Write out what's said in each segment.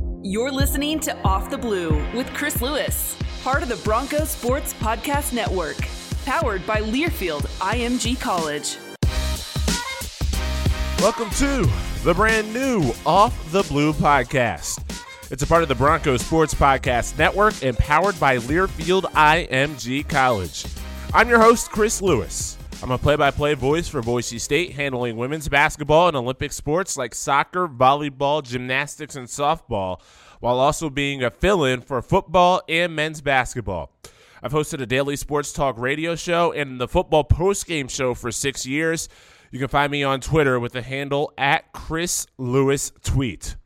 You're listening to Off the Blue with Chris Lewis, part of the Broncos Sports Podcast Network, powered by Learfield IMG College. Welcome to the brand new Off the Blue podcast. It's a part of the Broncos Sports Podcast Network and powered by Learfield IMG College. I'm your host, Chris Lewis. I'm a play by play voice for Boise State, handling women's basketball and Olympic sports like soccer, volleyball, gymnastics, and softball, while also being a fill in for football and men's basketball. I've hosted a daily sports talk radio show and the football postgame show for six years. You can find me on Twitter with the handle at Chris Lewis Tweet.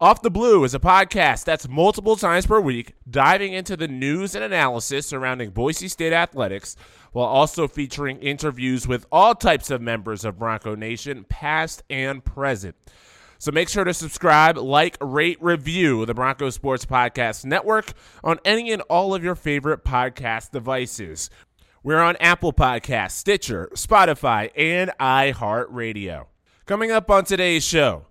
Off the Blue is a podcast that's multiple times per week, diving into the news and analysis surrounding Boise State athletics while also featuring interviews with all types of members of Bronco Nation, past and present. So make sure to subscribe, like, rate, review the Bronco Sports Podcast Network on any and all of your favorite podcast devices. We're on Apple Podcasts, Stitcher, Spotify, and iHeartRadio. Coming up on today's show,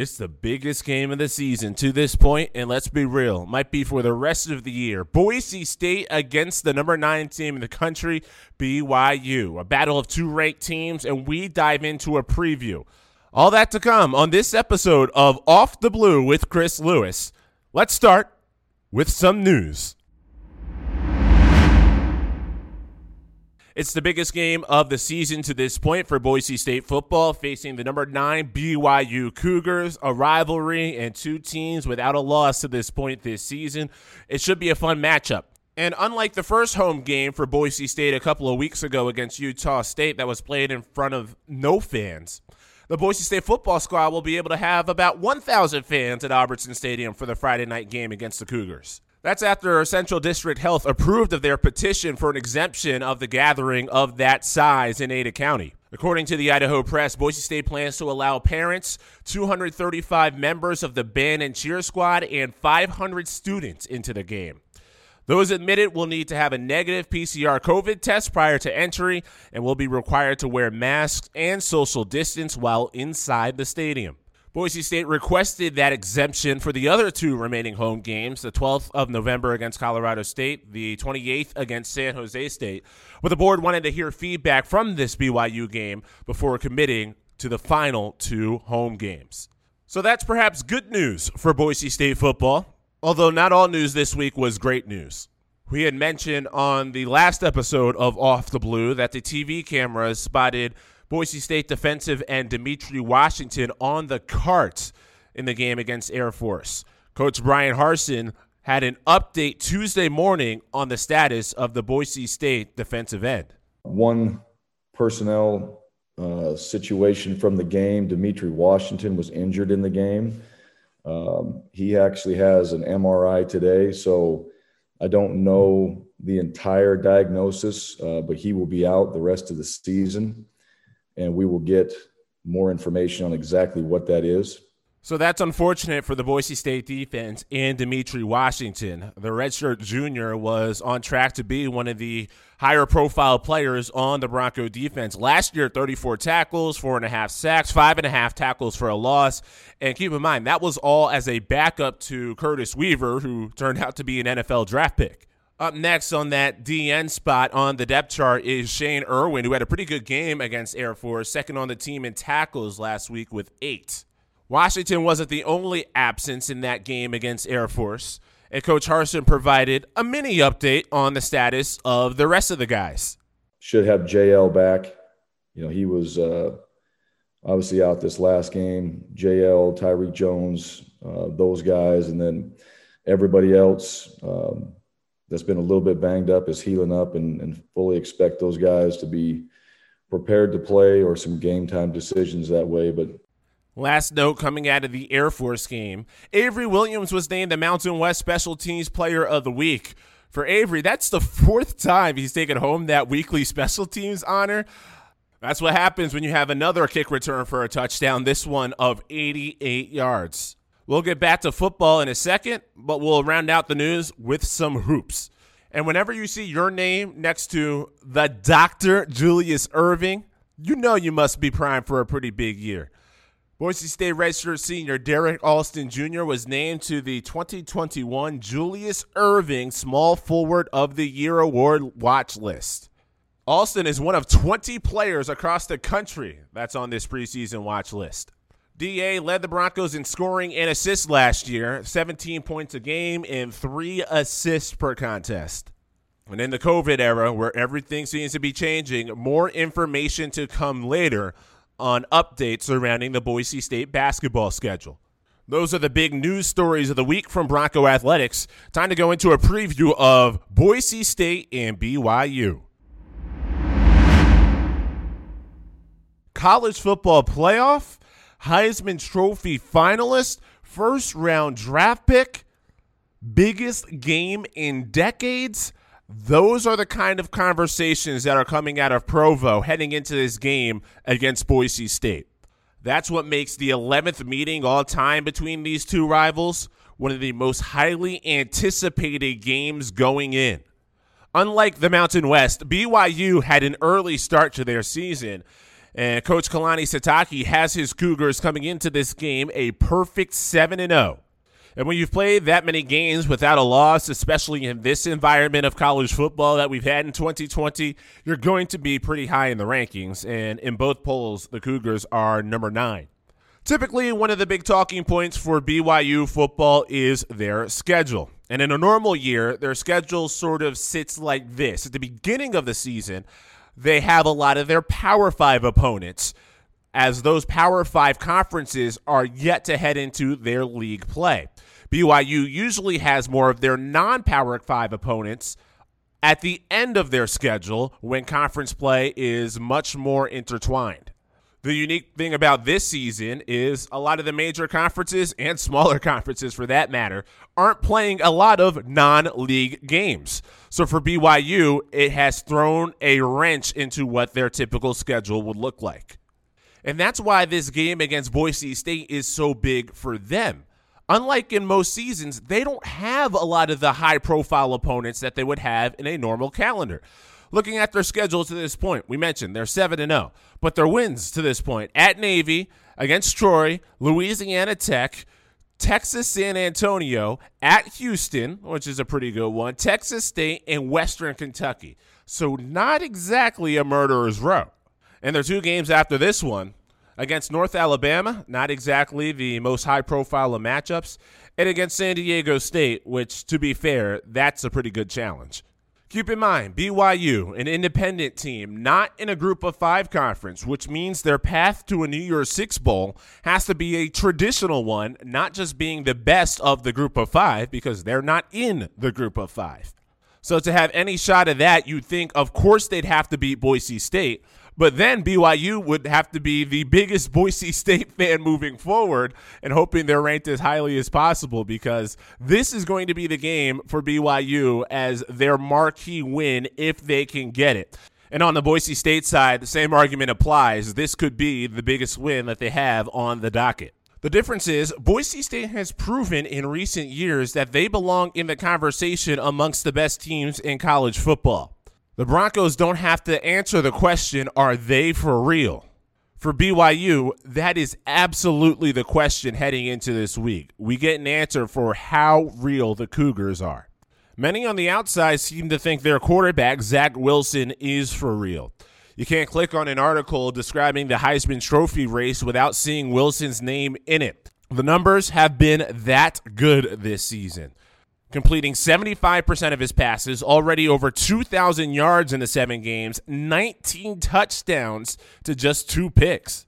it's the biggest game of the season to this point, and let's be real, might be for the rest of the year. Boise State against the number nine team in the country, BYU. A battle of two ranked teams, and we dive into a preview. All that to come on this episode of Off the Blue with Chris Lewis. Let's start with some news. It's the biggest game of the season to this point for Boise State football, facing the number nine BYU Cougars, a rivalry and two teams without a loss to this point this season. It should be a fun matchup. And unlike the first home game for Boise State a couple of weeks ago against Utah State that was played in front of no fans, the Boise State football squad will be able to have about 1,000 fans at Albertson Stadium for the Friday night game against the Cougars. That's after Central District Health approved of their petition for an exemption of the gathering of that size in Ada County. According to the Idaho Press, Boise State plans to allow parents, 235 members of the band and cheer squad, and 500 students into the game. Those admitted will need to have a negative PCR COVID test prior to entry and will be required to wear masks and social distance while inside the stadium. Boise State requested that exemption for the other two remaining home games, the 12th of November against Colorado State, the 28th against San Jose State. But the board wanted to hear feedback from this BYU game before committing to the final two home games. So that's perhaps good news for Boise State football, although not all news this week was great news. We had mentioned on the last episode of Off the Blue that the TV cameras spotted Boise State defensive end Demetri Washington on the cart in the game against Air Force. Coach Bryan Harsin had an update Tuesday morning on the status of the Boise State defensive end. One personnel uh, situation from the game Demetri Washington was injured in the game. Um, he actually has an MRI today, so I don't know the entire diagnosis, uh, but he will be out the rest of the season and we will get more information on exactly what that is. So that's unfortunate for the Boise State defense and Demetri Washington. The redshirt junior was on track to be one of the higher profile players on the Bronco defense. Last year, 34 tackles, four and a half sacks, five and a half tackles for a loss. And keep in mind, that was all as a backup to Curtis Weaver, who turned out to be an NFL draft pick. Up next on that DN spot on the depth chart is Shane Irwin, who had a pretty good game against Air Force, second on the team in tackles last week with eight. Washington wasn't the only absence in that game against Air Force, and Coach Harsin provided a mini update on the status of the rest of the guys. Should have JL back. You know, he was uh, obviously out this last game. JL, Tyreque Jones, uh, those guys, and then everybody else um, that's been a little bit banged up is healing up, and, and fully expect those guys to be prepared to play or some game time decisions that way. But Last note coming out of the Air Force game Avery Williams was named the Mountain West Special Teams Player of the Week. For Avery, that's the fourth time he's taken home that weekly special teams honor. That's what happens when you have another kick return for a touchdown, this one of 88 yards. We'll get back to football in a second, but we'll round out the news with some hoops. And whenever you see your name next to the Dr. Julius Erving, you know you must be primed for a pretty big year. Boise State redshirt senior Derrick Alston Jr. was named to the 2021 Julius Erving Small Forward of the Year Award watch list. Alston is one of 20 players across the country that's on this preseason watch list. DA led the Broncos in scoring and assists last year, 17 points a game and three assists per contest. And in the COVID era, where everything seems to be changing, more information to come later on updates surrounding the Boise State basketball schedule. Those are the big news stories of the week from Bronco Athletics. Time to go into a preview of Boise State and BYU. College football playoff, Heisman Trophy finalist, first round draft pick, biggest game in decades. Those are the kind of conversations that are coming out of Provo heading into this game against Boise State. That's what makes the 11th meeting all time between these two rivals one of the most highly anticipated games going in. Unlike the Mountain West, BYU had an early start to their season, and Coach Kalani Sitake has his Cougars coming into this game a perfect 7 0. And when you've played that many games without a loss, especially in this environment of college football that we've had in 2020, you're going to be pretty high in the rankings. And in both polls, the Cougars are number nine. Typically, one of the big talking points for BYU football is their schedule. And in a normal year, their schedule sort of sits like this. At the beginning of the season, they have a lot of their Power Five opponents, as those Power Five conferences are yet to head into their league play. BYU usually has more of their non Power 5 opponents at the end of their schedule when conference play is much more intertwined. The unique thing about this season is a lot of the major conferences and smaller conferences for that matter aren't playing a lot of non league games. So for BYU, it has thrown a wrench into what their typical schedule would look like. And that's why this game against Boise State is so big for them unlike in most seasons, they don't have a lot of the high profile opponents that they would have in a normal calendar. Looking at their schedule to this point, we mentioned they're 7 0, but their wins to this point at Navy, against Troy, Louisiana Tech, Texas San Antonio, at Houston, which is a pretty good one, Texas State, and Western Kentucky. So, not exactly a murderer's row. And their two games after this one, against North Alabama, not exactly the most high profile of matchups, and against San Diego State, which, to be fair, that's a pretty good challenge. Keep in mind, BYU, an independent team, not in a group of five conference, which means their path to a New Year's Six Bowl has to be a traditional one, not just being the best of the group of five, because they're not in the group of five. So to have any shot of that, you'd think, of course, they'd have to beat Boise State, but then BYU would have to be the biggest Boise State fan moving forward and hoping they're ranked as highly as possible because this is going to be the game for BYU as their marquee win if they can get it. And on the Boise State side, the same argument applies. This could be the biggest win that they have on the docket. The difference is Boise State has proven in recent years that they belong in the conversation amongst the best teams in college football. The Broncos don't have to answer the question, are they for real? For BYU, that is absolutely the question heading into this week. We get an answer for how real the Cougars are. Many on the outside seem to think their quarterback, Zach Wilson, is for real. You can't click on an article describing the Heisman Trophy race without seeing Wilson's name in it. The numbers have been that good this season. Completing 75% of his passes, already over 2,000 yards in the seven games, 19 touchdowns to just two picks.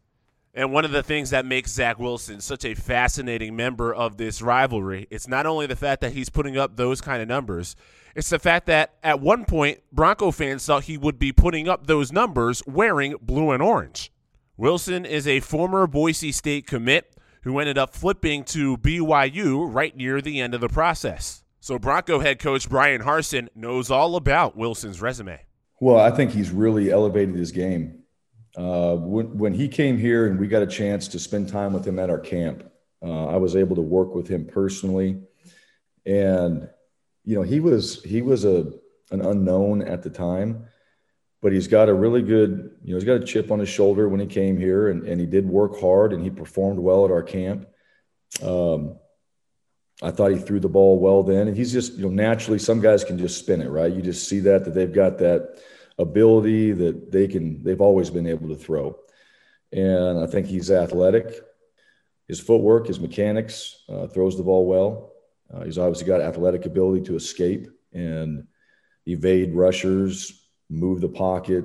And one of the things that makes Zach Wilson such a fascinating member of this rivalry, it's not only the fact that he's putting up those kind of numbers, it's the fact that at one point, Bronco fans thought he would be putting up those numbers wearing blue and orange. Wilson is a former Boise State commit who ended up flipping to BYU right near the end of the process. So Bronco head coach Bryan Harsin knows all about Wilson's resume. Well, I think he's really elevated his game. Uh, when, when he came here and we got a chance to spend time with him at our camp, uh, I was able to work with him personally. And you know, he was he was a an unknown at the time, but he's got a really good, you know, he's got a chip on his shoulder when he came here, and, and he did work hard and he performed well at our camp. Um, I thought he threw the ball well then, and he's just, you know, naturally some guys can just spin it, right? You just see that that they've got that ability that they can they've always been able to throw, and I think he's athletic. His footwork, his mechanics, uh, throws the ball well. Uh, he's obviously got athletic ability to escape and evade rushers, move the pocket,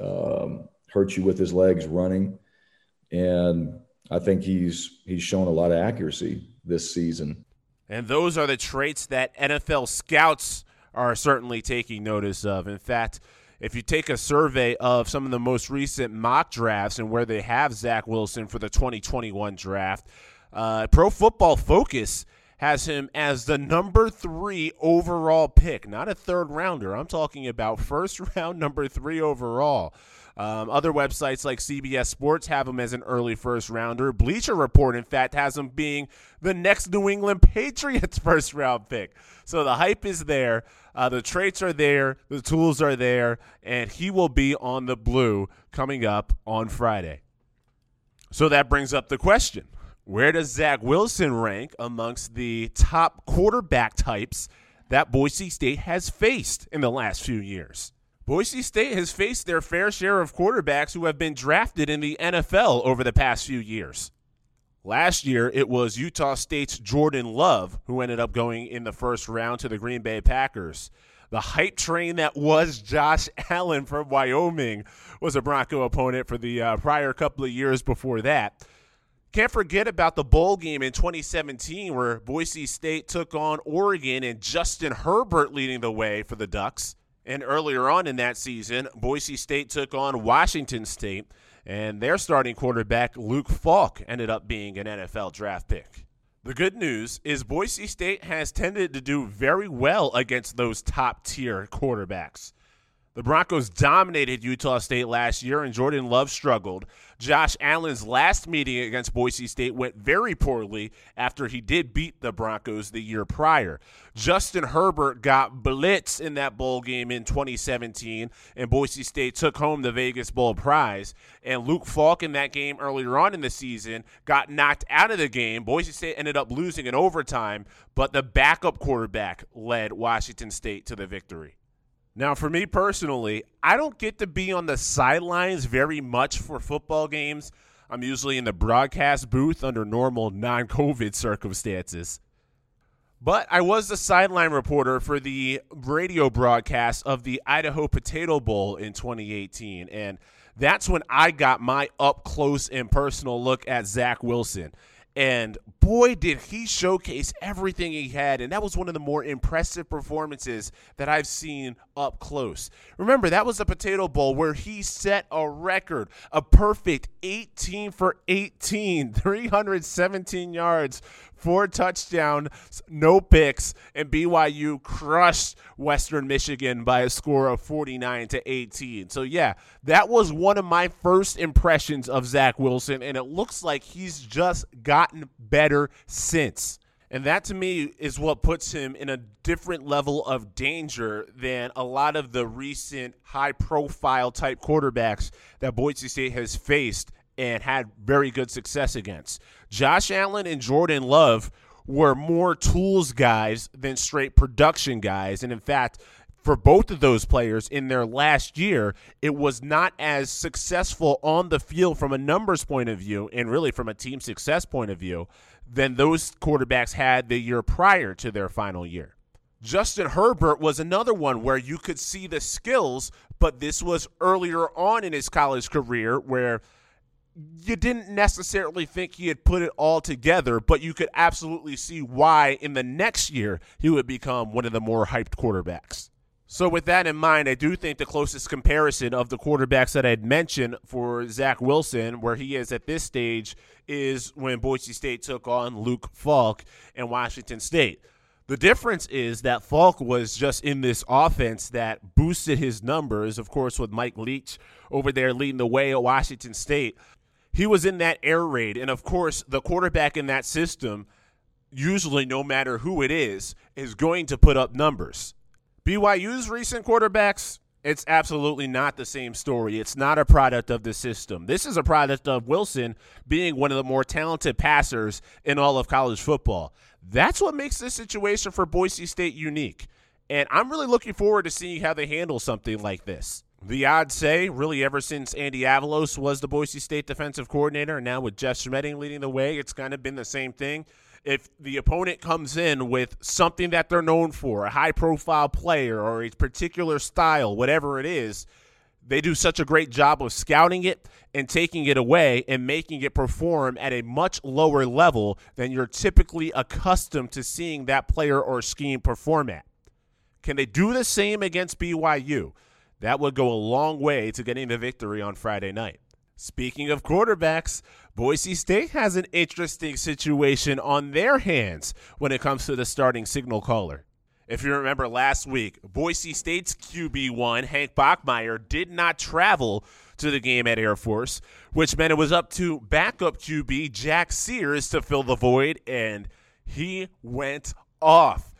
um, hurt you with his legs running, and I think he's he's shown a lot of accuracy this season. And those are the traits that NFL scouts are certainly taking notice of. In fact, if you take a survey of some of the most recent mock drafts and where they have Zach Wilson for the 2021 draft, uh, Pro Football Focus has him as the number three overall pick, not a third rounder. I'm talking about first round, number three overall. Um, other websites like CBS Sports have him as an early first rounder. Bleacher Report, in fact, has him being the next New England Patriots first round pick. So the hype is there, uh, the traits are there, the tools are there, and he will be on the blue coming up on Friday. So that brings up the question where does Zach Wilson rank amongst the top quarterback types that Boise State has faced in the last few years? Boise State has faced their fair share of quarterbacks who have been drafted in the NFL over the past few years. Last year, it was Utah State's Jordan Love who ended up going in the first round to the Green Bay Packers. The hype train that was Josh Allen from Wyoming was a Bronco opponent for the uh, prior couple of years before that. Can't forget about the bowl game in 2017 where Boise State took on Oregon and Justin Herbert leading the way for the Ducks. And earlier on in that season, Boise State took on Washington State, and their starting quarterback, Luke Falk, ended up being an NFL draft pick. The good news is Boise State has tended to do very well against those top tier quarterbacks. The Broncos dominated Utah State last year, and Jordan Love struggled. Josh Allen's last meeting against Boise State went very poorly after he did beat the Broncos the year prior. Justin Herbert got blitz in that bowl game in 2017, and Boise State took home the Vegas Bowl prize. And Luke Falk in that game earlier on in the season got knocked out of the game. Boise State ended up losing in overtime, but the backup quarterback led Washington State to the victory. Now, for me personally, I don't get to be on the sidelines very much for football games. I'm usually in the broadcast booth under normal non COVID circumstances. But I was the sideline reporter for the radio broadcast of the Idaho Potato Bowl in 2018. And that's when I got my up close and personal look at Zach Wilson. And boy, did he showcase everything he had. And that was one of the more impressive performances that I've seen up close. Remember, that was the Potato Bowl where he set a record, a perfect 18 for 18, 317 yards, four touchdowns, no picks, and BYU crushed Western Michigan by a score of 49 to 18. So yeah, that was one of my first impressions of Zach Wilson, and it looks like he's just gotten better since. And that to me is what puts him in a different level of danger than a lot of the recent high profile type quarterbacks that Boise State has faced and had very good success against. Josh Allen and Jordan Love were more tools guys than straight production guys. And in fact, for both of those players in their last year, it was not as successful on the field from a numbers point of view and really from a team success point of view than those quarterbacks had the year prior to their final year. Justin Herbert was another one where you could see the skills, but this was earlier on in his college career where you didn't necessarily think he had put it all together, but you could absolutely see why in the next year he would become one of the more hyped quarterbacks. So, with that in mind, I do think the closest comparison of the quarterbacks that I had mentioned for Zach Wilson, where he is at this stage, is when Boise State took on Luke Falk and Washington State. The difference is that Falk was just in this offense that boosted his numbers, of course, with Mike Leach over there leading the way at Washington State. He was in that air raid. And of course, the quarterback in that system, usually no matter who it is, is going to put up numbers. BYU's recent quarterbacks, it's absolutely not the same story. It's not a product of the system. This is a product of Wilson being one of the more talented passers in all of college football. That's what makes this situation for Boise State unique. And I'm really looking forward to seeing how they handle something like this. The odds say, really, ever since Andy Avalos was the Boise State defensive coordinator, and now with Jeff Schmedding leading the way, it's kind of been the same thing if the opponent comes in with something that they're known for, a high profile player or a particular style, whatever it is, they do such a great job of scouting it and taking it away and making it perform at a much lower level than you're typically accustomed to seeing that player or scheme perform at. Can they do the same against BYU? That would go a long way to getting the victory on Friday night. Speaking of quarterbacks, Boise State has an interesting situation on their hands when it comes to the starting signal caller. If you remember last week, Boise State's QB1, Hank Bachmeier, did not travel to the game at Air Force, which meant it was up to backup QB Jack Sears to fill the void, and he went off.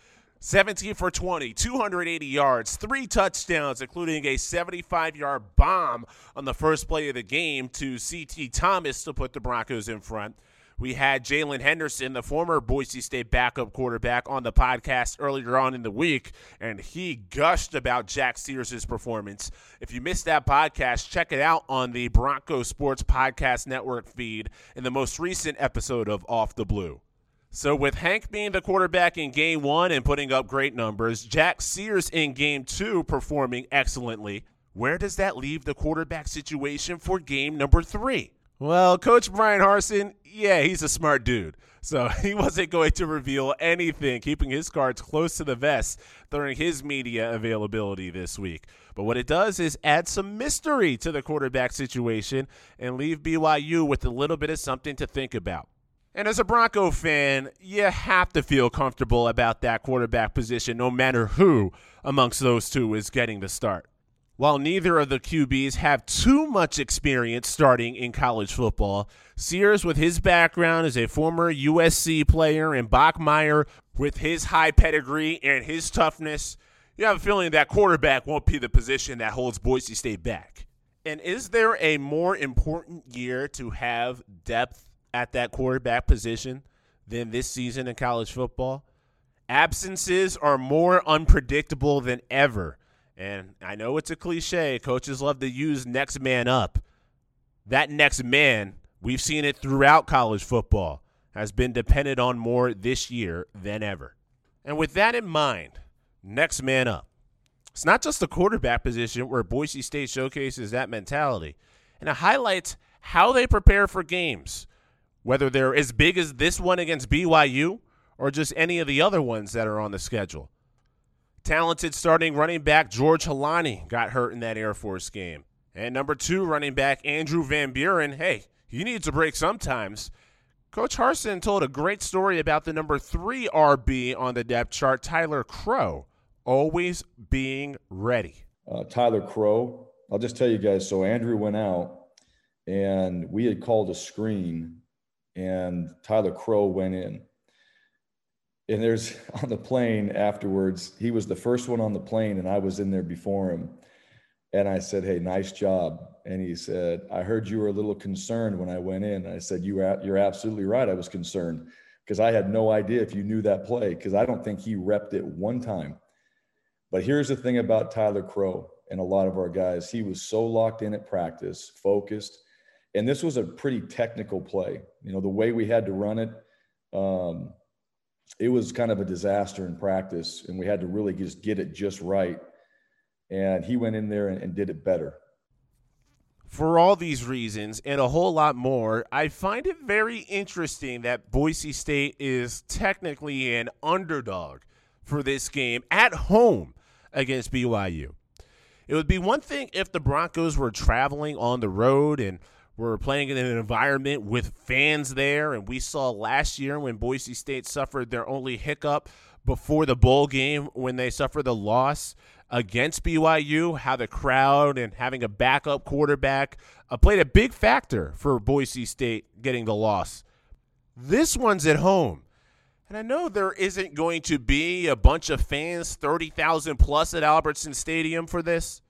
17 for 20, 280 yards, three touchdowns, including a 75 yard bomb on the first play of the game to CT Thomas to put the Broncos in front. We had Jaylon Henderson, the former Boise State backup quarterback, on the podcast earlier on in the week, and he gushed about Jack Sears' performance. If you missed that podcast, check it out on the Bronco Sports Podcast Network feed in the most recent episode of Off the Blue. So, with Hank being the quarterback in game one and putting up great numbers, Jack Sears in game two performing excellently, where does that leave the quarterback situation for game number three? Well, Coach Bryan Harsin, yeah, he's a smart dude. So he wasn't going to reveal anything, keeping his cards close to the vest during his media availability this week. But what it does is add some mystery to the quarterback situation and leave BYU with a little bit of something to think about. And as a Bronco fan, you have to feel comfortable about that quarterback position, no matter who amongst those two is getting the start. While neither of the QBs have too much experience starting in college football, Sears, with his background as a former USC player, and Bachmeier, with his high pedigree and his toughness, you have a feeling that quarterback won't be the position that holds Boise State back. And is there a more important year to have depth at that quarterback position than this season in college football. Absences are more unpredictable than ever. And I know it's a cliche. Coaches love to use next man up. That next man, we've seen it throughout college football, has been dependent on more this year than ever. And with that in mind, next man up. It's not just the quarterback position where Boise State showcases that mentality, and it highlights how they prepare for games whether they're as big as this one against BYU or just any of the other ones that are on the schedule. Talented starting running back George Holani got hurt in that Air Force game. And number two running back Andrew Van Buren, hey, he needs a break sometimes. Coach Harsin told a great story about the number three RB on the depth chart, Tyler Crowe, always being ready. Uh, Tyler Crowe, I'll just tell you guys. So Andrew went out, and we had called a screen and Tyler Crowe went in. And there's on the plane afterwards, he was the first one on the plane, and I was in there before him. And I said, Hey, nice job. And he said, I heard you were a little concerned when I went in. I said, you are, You're absolutely right. I was concerned because I had no idea if you knew that play because I don't think he repped it one time. But here's the thing about Tyler Crowe and a lot of our guys he was so locked in at practice, focused. And this was a pretty technical play. You know, the way we had to run it, um, it was kind of a disaster in practice, and we had to really just get it just right. And he went in there and, and did it better. For all these reasons and a whole lot more, I find it very interesting that Boise State is technically an underdog for this game at home against BYU. It would be one thing if the Broncos were traveling on the road and were playing in an environment with fans there. And we saw last year when Boise State suffered their only hiccup before the bowl game when they suffered the loss against BYU, how the crowd and having a backup quarterback uh, played a big factor for Boise State getting the loss. This one's at home. And I know there isn't going to be a bunch of fans, 30,000 plus at Albertson Stadium for this,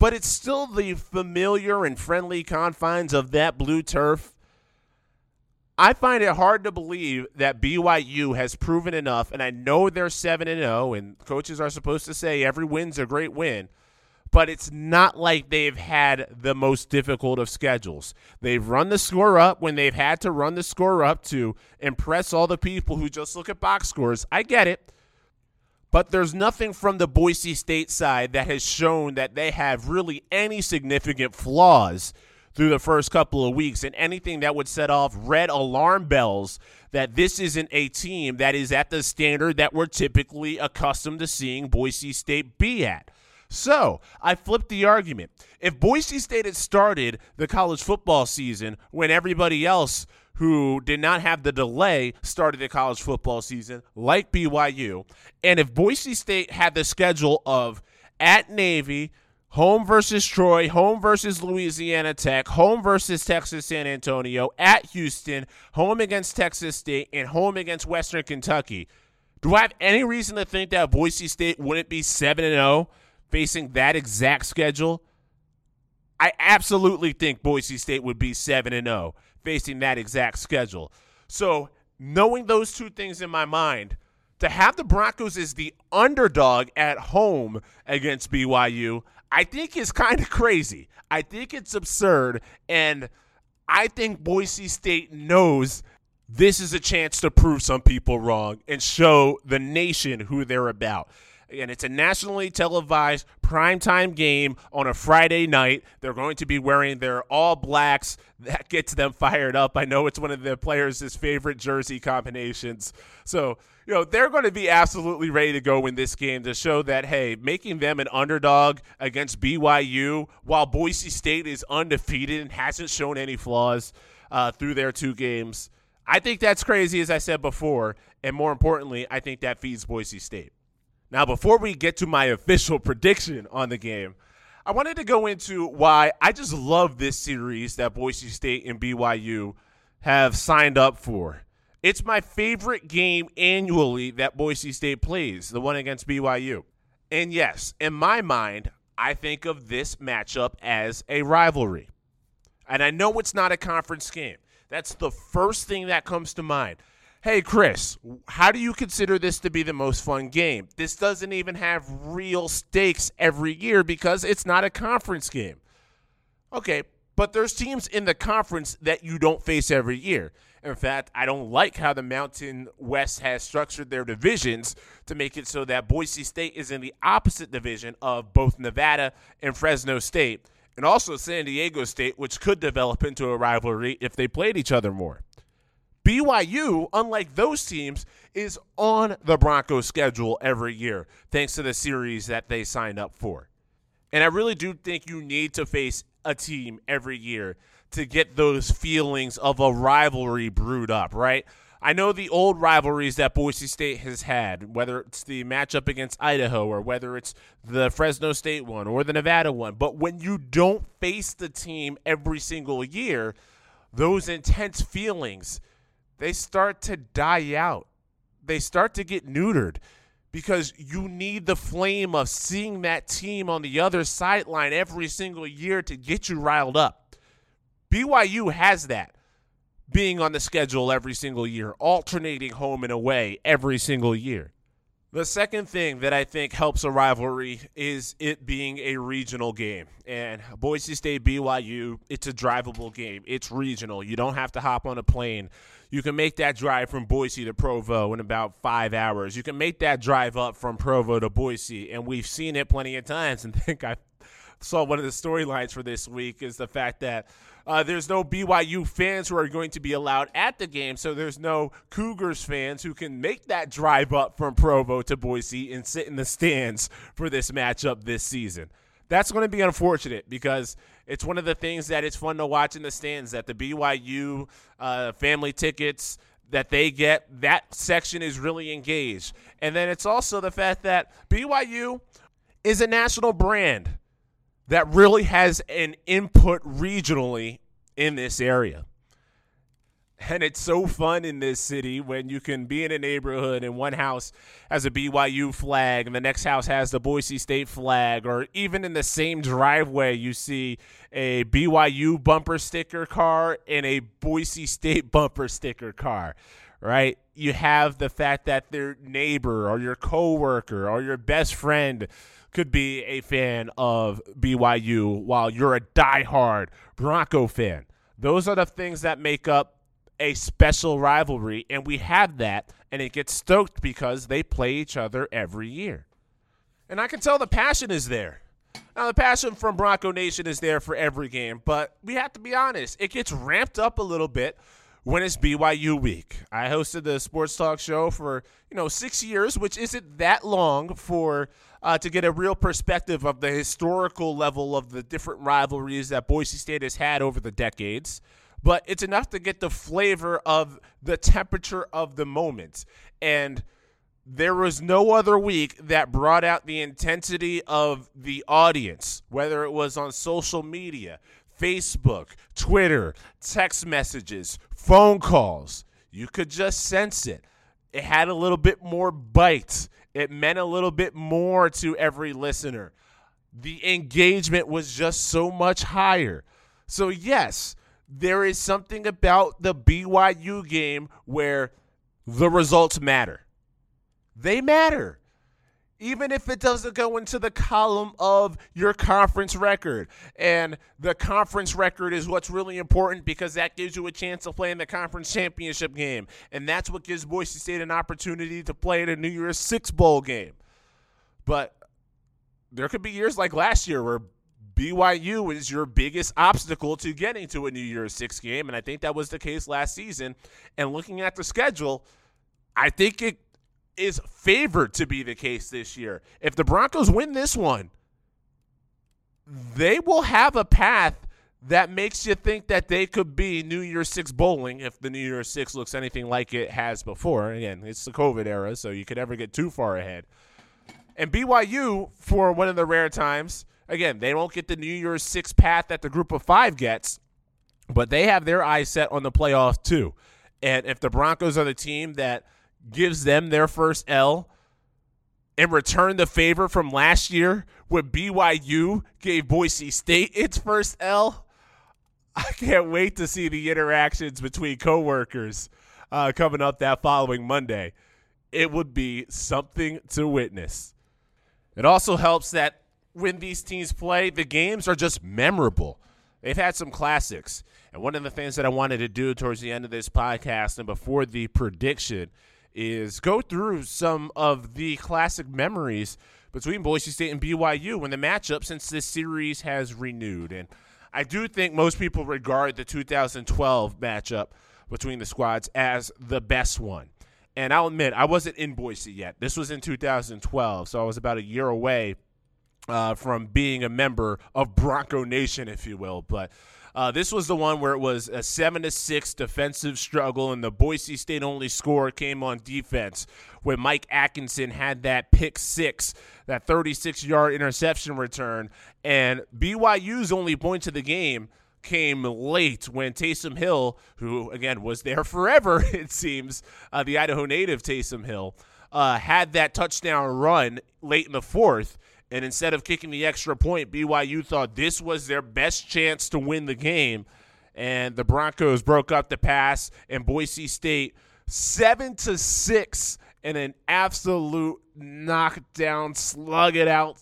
but it's still the familiar and friendly confines of that blue turf. I find it hard to believe that BYU has proven enough, and I know they're 7 and 0, and coaches are supposed to say every win's a great win but it's not like they've had the most difficult of schedules. They've run the score up when they've had to run the score up to impress all the people who just look at box scores. I get it. But there's nothing from the Boise State side that has shown that they have really any significant flaws through the first couple of weeks and anything that would set off red alarm bells that this isn't a team that is at the standard that we're typically accustomed to seeing Boise State be at. So I flipped the argument. If Boise State had started the college football season when everybody else who did not have the delay started the college football season, like BYU, and if Boise State had the schedule of at Navy, home versus Troy, home versus Louisiana Tech, home versus Texas San Antonio, at Houston, home against Texas State, and home against Western Kentucky. Do I have any reason to think that Boise State wouldn't be 7 0 facing that exact schedule, I absolutely think Boise State would be 7 and 0 facing that exact schedule. So, knowing those two things in my mind, to have the Broncos as the underdog at home against BYU, I think is kind of crazy. I think it's absurd and I think Boise State knows this is a chance to prove some people wrong and show the nation who they're about. Again, it's a nationally televised primetime game on a Friday night. They're going to be wearing their all blacks. That gets them fired up. I know it's one of the players' favorite jersey combinations. So, you know, they're going to be absolutely ready to go in this game to show that, hey, making them an underdog against BYU while Boise State is undefeated and hasn't shown any flaws uh, through their two games. I think that's crazy, as I said before. And more importantly, I think that feeds Boise State. Now, before we get to my official prediction on the game, I wanted to go into why I just love this series that Boise State and BYU have signed up for. It's my favorite game annually that Boise State plays, the one against BYU. And yes, in my mind, I think of this matchup as a rivalry. And I know it's not a conference game. That's the first thing that comes to mind. Hey, Chris, how do you consider this to be the most fun game? This doesn't even have real stakes every year because it's not a conference game. Okay, but there's teams in the conference that you don't face every year. In fact, I don't like how the Mountain West has structured their divisions to make it so that Boise State is in the opposite division of both Nevada and Fresno State, and also San Diego State, which could develop into a rivalry if they played each other more. BYU, unlike those teams, is on the Broncos schedule every year, thanks to the series that they signed up for. And I really do think you need to face a team every year to get those feelings of a rivalry brewed up, right? I know the old rivalries that Boise State has had, whether it's the matchup against Idaho or whether it's the Fresno State one or the Nevada one, but when you don't face the team every single year, those intense feelings, they start to die out. They start to get neutered because you need the flame of seeing that team on the other sideline every single year to get you riled up. BYU has that being on the schedule every single year, alternating home and away every single year. The second thing that I think helps a rivalry is it being a regional game. And Boise State BYU, it's a drivable game. It's regional. You don't have to hop on a plane. You can make that drive from Boise to Provo in about five hours. You can make that drive up from Provo to Boise. And we've seen it plenty of times. And I think I saw one of the storylines for this week is the fact that uh, there's no BYU fans who are going to be allowed at the game, so there's no Cougars fans who can make that drive up from Provo to Boise and sit in the stands for this matchup this season. That's going to be unfortunate because it's one of the things that it's fun to watch in the stands that the BYU uh, family tickets that they get, that section is really engaged. And then it's also the fact that BYU is a national brand that really has an input regionally in this area. And it's so fun in this city when you can be in a neighborhood and one house has a BYU flag and the next house has the Boise State flag, or even in the same driveway, you see a BYU bumper sticker car and a Boise State bumper sticker car, right? You have the fact that their neighbor or your coworker or your best friend could be a fan of BYU while you're a diehard Bronco fan. Those are the things that make up a special rivalry, and we have that, and it gets stoked because they play each other every year. And I can tell the passion is there. Now, the passion from Bronco Nation is there for every game, but we have to be honest, it gets ramped up a little bit when it's BYU week. I hosted the sports talk show for, you know, six years, which isn't that long for uh, to get a real perspective of the historical level of the different rivalries that Boise State has had over the decades. But it's enough to get the flavor of the temperature of the moment. And there was no other week that brought out the intensity of the audience, whether it was on social media, Facebook, Twitter, text messages, phone calls. You could just sense it. It had a little bit more bite. It meant a little bit more to every listener. The engagement was just so much higher. So, yes, there is something about the BYU game where the results matter. They matter. Even if it doesn't go into the column of your conference record. And the conference record is what's really important because that gives you a chance to play in the conference championship game. And that's what gives Boise State an opportunity to play in a New Year's Six Bowl game. But there could be years like last year where BYU is your biggest obstacle to getting to a New Year's Six game. And I think that was the case last season. And looking at the schedule, I think it is favored to be the case this year. If the Broncos win this one, they will have a path that makes you think that they could be New Year's Six bowling if the New Year's Six looks anything like it has before. Again, it's the COVID era, so you could never get too far ahead. And BYU, for one of the rare times, again, they don't get the New Year's Six path that the group of five gets, but they have their eyes set on the playoffs too. And if the Broncos are the team that – gives them their first L and return the favor from last year when BYU gave Boise State its first L. I can't wait to see the interactions between coworkers uh, coming up that following Monday. It would be something to witness. It also helps that when these teams play, the games are just memorable. They've had some classics. And one of the things that I wanted to do towards the end of this podcast and before the prediction is go through some of the classic memories between Boise State and BYU when the matchup since this series has renewed. And I do think most people regard the 2012 matchup between the squads as the best one. And I'll admit, I wasn't in Boise yet. This was in 2012, so I was about a year away uh, from being a member of Bronco Nation, if you will. But uh, this was the one where it was a seven to six defensive struggle, and the Boise State only score came on defense when Mike Atkinson had that pick six, that 36 yard interception return, and BYU's only point to the game came late when Taysom Hill, who again was there forever, it seems, uh, the Idaho native Taysom Hill, uh, had that touchdown run late in the fourth. And instead of kicking the extra point, BYU thought this was their best chance to win the game. And the Broncos broke up the pass, and Boise State seven to six in an absolute knockdown, slug it out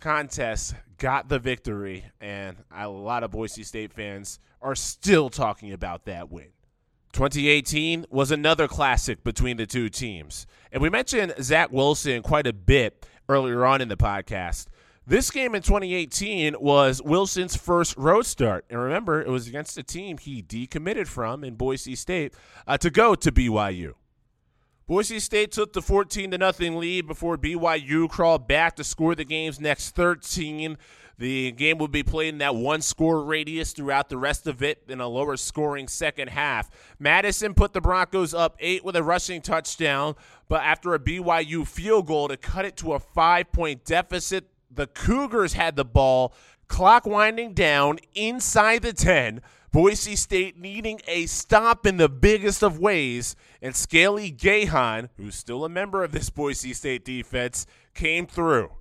contest got the victory, and a lot of Boise State fans are still talking about that win. 2018 was another classic between the two teams. And we mentioned Zach Wilson quite a bit earlier on in the podcast. This game in 2018 was Wilson's first road start. And remember, it was against a team he decommitted from in Boise State uh, to go to BYU. Boise State took the 14 to nothing lead before BYU crawled back to score the game's next 13. The game would be played in that one score radius throughout the rest of it in a lower scoring second half. Mattison put the Broncos up eight with a rushing touchdown, but after a BYU field goal to cut it to a five point deficit, the Cougars had the ball, clock winding down inside the 10. Boise State needing a stop in the biggest of ways, and Scale Igiehon, who's still a member of this Boise State defense, came through.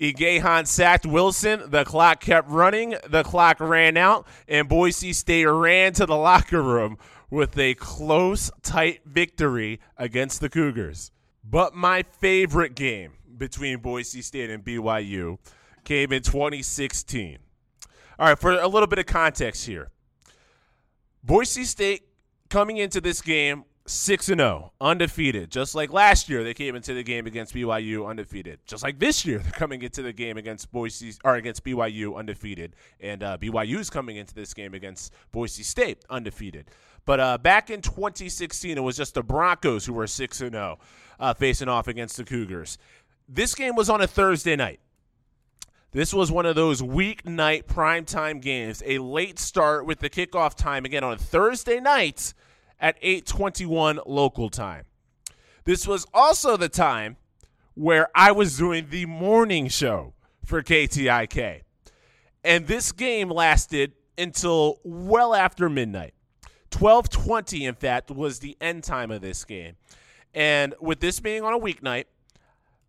Igiehon sacked Wilson. The clock kept running. The clock ran out, and Boise State ran to the locker room with a close, tight victory against the Cougars. But my favorite game between Boise State and BYU came in 2016. All right, for a little bit of context here. Boise State coming into this game 6 and 0, undefeated. Just like last year they came into the game against BYU undefeated. Just like this year they're coming into the game against Boise or against BYU undefeated. And uh, is coming into this game against Boise State undefeated. But uh, back in 2016 it was just the Broncos who were 6 and 0 uh, facing off against the Cougars. This game was on a Thursday night. This was one of those weeknight primetime games, a late start with the kickoff time again on a Thursday night at 8:21 local time. This was also the time where I was doing the morning show for KTIK. And this game lasted until well after midnight. 12:20 in fact was the end time of this game. And with this being on a weeknight,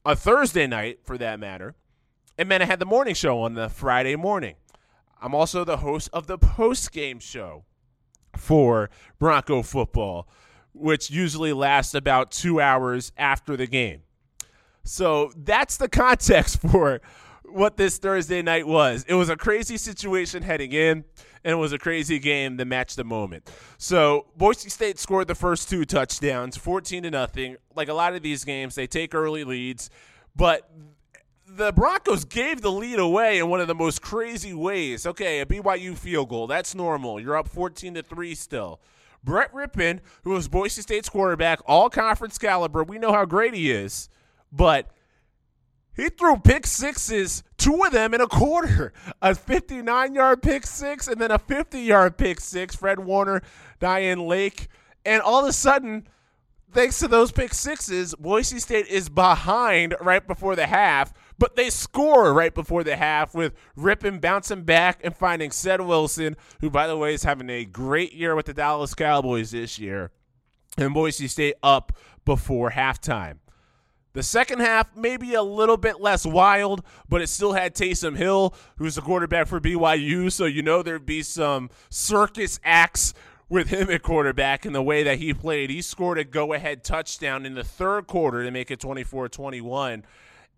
a Thursday night for that matter, and then I had the morning show on the Friday morning. I'm also the host of the post game show for Bronco football, which usually lasts about two hours after the game. So that's the context for what this Thursday night was. It was a crazy situation heading in, and it was a crazy game that matched the moment. So Boise State scored the first two touchdowns, 14 to nothing. Like a lot of these games, they take early leads, but the Broncos gave the lead away in one of the most crazy ways. Okay, a BYU field goal, that's normal. You're up 14 to 3 still. Brett Rypien, who was Boise State's quarterback, all conference caliber, we know how great he is, but he threw pick sixes, two of them in a quarter. A 59 yard pick six and then a 50 yard pick six. Fred Warner, Dayan Lake. And all of a sudden, thanks to those pick sixes, Boise State is behind right before the half but they score right before the half with Rypien bouncing back and finding Ced Wilson, who, by the way, is having a great year with the Dallas Cowboys this year, and Boise State up before halftime. The second half, maybe a little bit less wild, but it still had Taysom Hill, who's the quarterback for BYU, so you know there'd be some circus acts with him at quarterback in the way that he played. He scored a go ahead touchdown in the third quarter to make it 24 21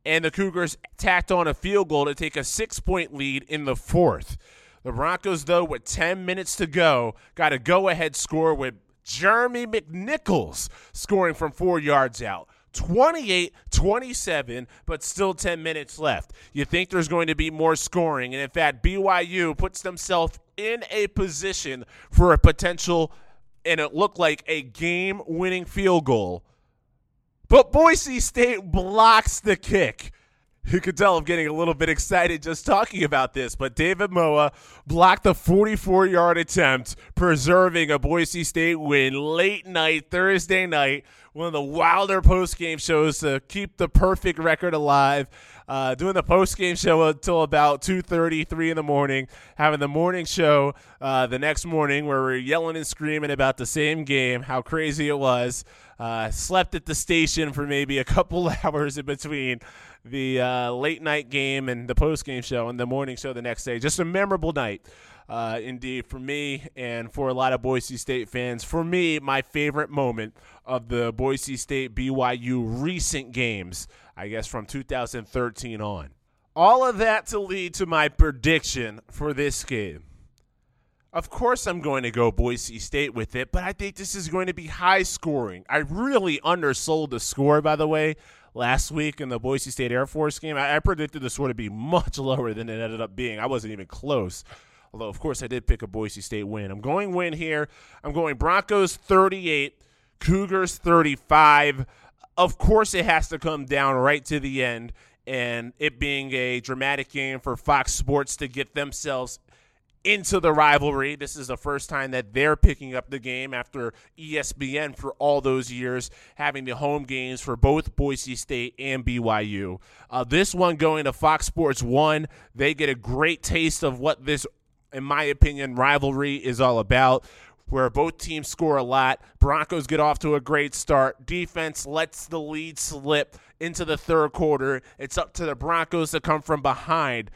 and the Cougars tacked on a field goal to take a six point lead in the fourth. The Broncos, though, with 10 minutes to go, got a go ahead score with Jeremy McNichols scoring from four yards out. 28 27, but still 10 minutes left. You think there's going to be more scoring, and in fact, BYU puts themselves in a position for a potential, and it looked like a game winning field goal but Boise State blocks the kick. You could tell I'm getting a little bit excited just talking about this, but David Moa blocked the 44 yard attempt, preserving a Boise State win late night, Thursday night, one of the wilder post game shows to keep the perfect record alive. Uh, doing the post game show until about 2:30, 3 in the morning, having the morning show uh, the next morning where we're yelling and screaming about the same game, how crazy it was. Uh, slept at the station for maybe a couple hours in between the uh, late night game and the post game show and the morning show the next day. Just a memorable night. Uh, indeed, for me and for a lot of Boise State fans. For me, my favorite moment of the Boise State BYU recent games, I guess from 2013 on. All of that to lead to my prediction for this game. Of course, I'm going to go Boise State with it, but I think this is going to be high scoring. I really undersold the score, by the way, last week in the Boise State Air Force game. I, I predicted the score to be much lower than it ended up being. I wasn't even close. Although, of course, I did pick a Boise State win. I'm going win here. I'm going Broncos 38, Cougars 35. Of course, it has to come down right to the end, and it being a dramatic game for Fox Sports to get themselves into the rivalry. This is the first time that they're picking up the game after ESPN for all those years having the home games for both Boise State and BYU. Uh, this one going to Fox Sports 1. They get a great taste of what this, in my opinion, rivalry is all about. Where both teams score a lot. Broncos get off to a great start. Defense lets the lead slip into the third quarter. It's up to the Broncos to come from behind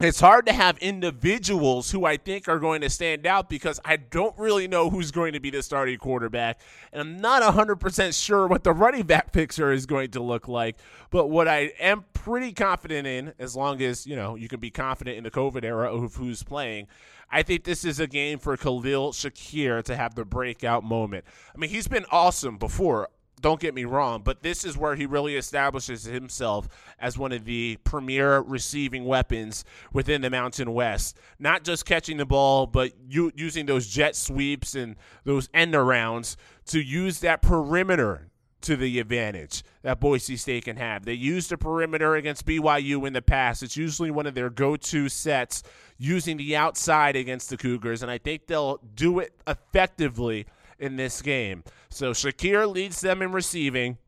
it's hard to have individuals who I think are going to stand out because I don't really know who's going to be the starting quarterback. And I'm not 100% sure what the running back picture is going to look like. But what I am pretty confident in, as long as, you know, you can be confident in the COVID era of who's playing, I think this is a game for Khalil Shakir to have the breakout moment. I mean, he's been awesome before don't get me wrong, but this is where he really establishes himself as one of the premier receiving weapons within the Mountain West. Not just catching the ball, but using those jet sweeps and those end arounds to use that perimeter to the advantage that Boise State can have. They used the perimeter against BYU in the past. It's usually one of their go to sets using the outside against the Cougars, and I think they'll do it effectively in this game. So Shakir leads them in receiving,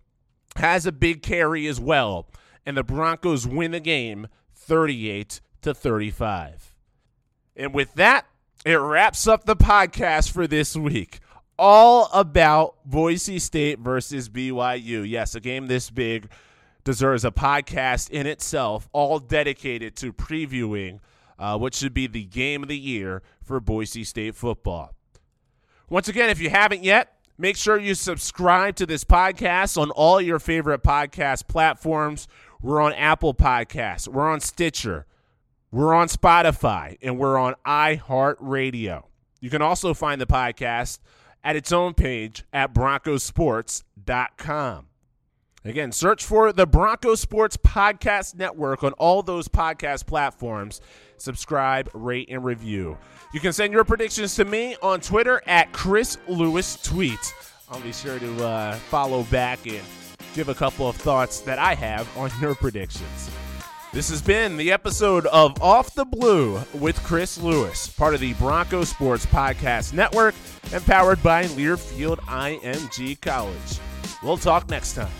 has a big carry as well, and the Broncos win the game 38 to 35. And with that, it wraps up the podcast for this week. All about Boise State versus BYU. Yes, a game this big deserves a podcast in itself, all dedicated to previewing uh, what should be the game of the year for Boise State football. Once again, if you haven't yet, make sure you subscribe to this podcast on all your favorite podcast platforms. We're on Apple Podcasts, we're on Stitcher, we're on Spotify, and we're on iHeartRadio. You can also find the podcast at its own page at broncosports.com. Again, search for the Bronco Sports Podcast Network on all those podcast platforms. Subscribe, rate, and review. You can send your predictions to me on Twitter at Chris Lewis Tweet. I'll be sure to uh, follow back and give a couple of thoughts that I have on your predictions. This has been the episode of Off the Blue with Chris Lewis, part of the Bronco Sports Podcast Network and powered by Learfield IMG College. We'll talk next time.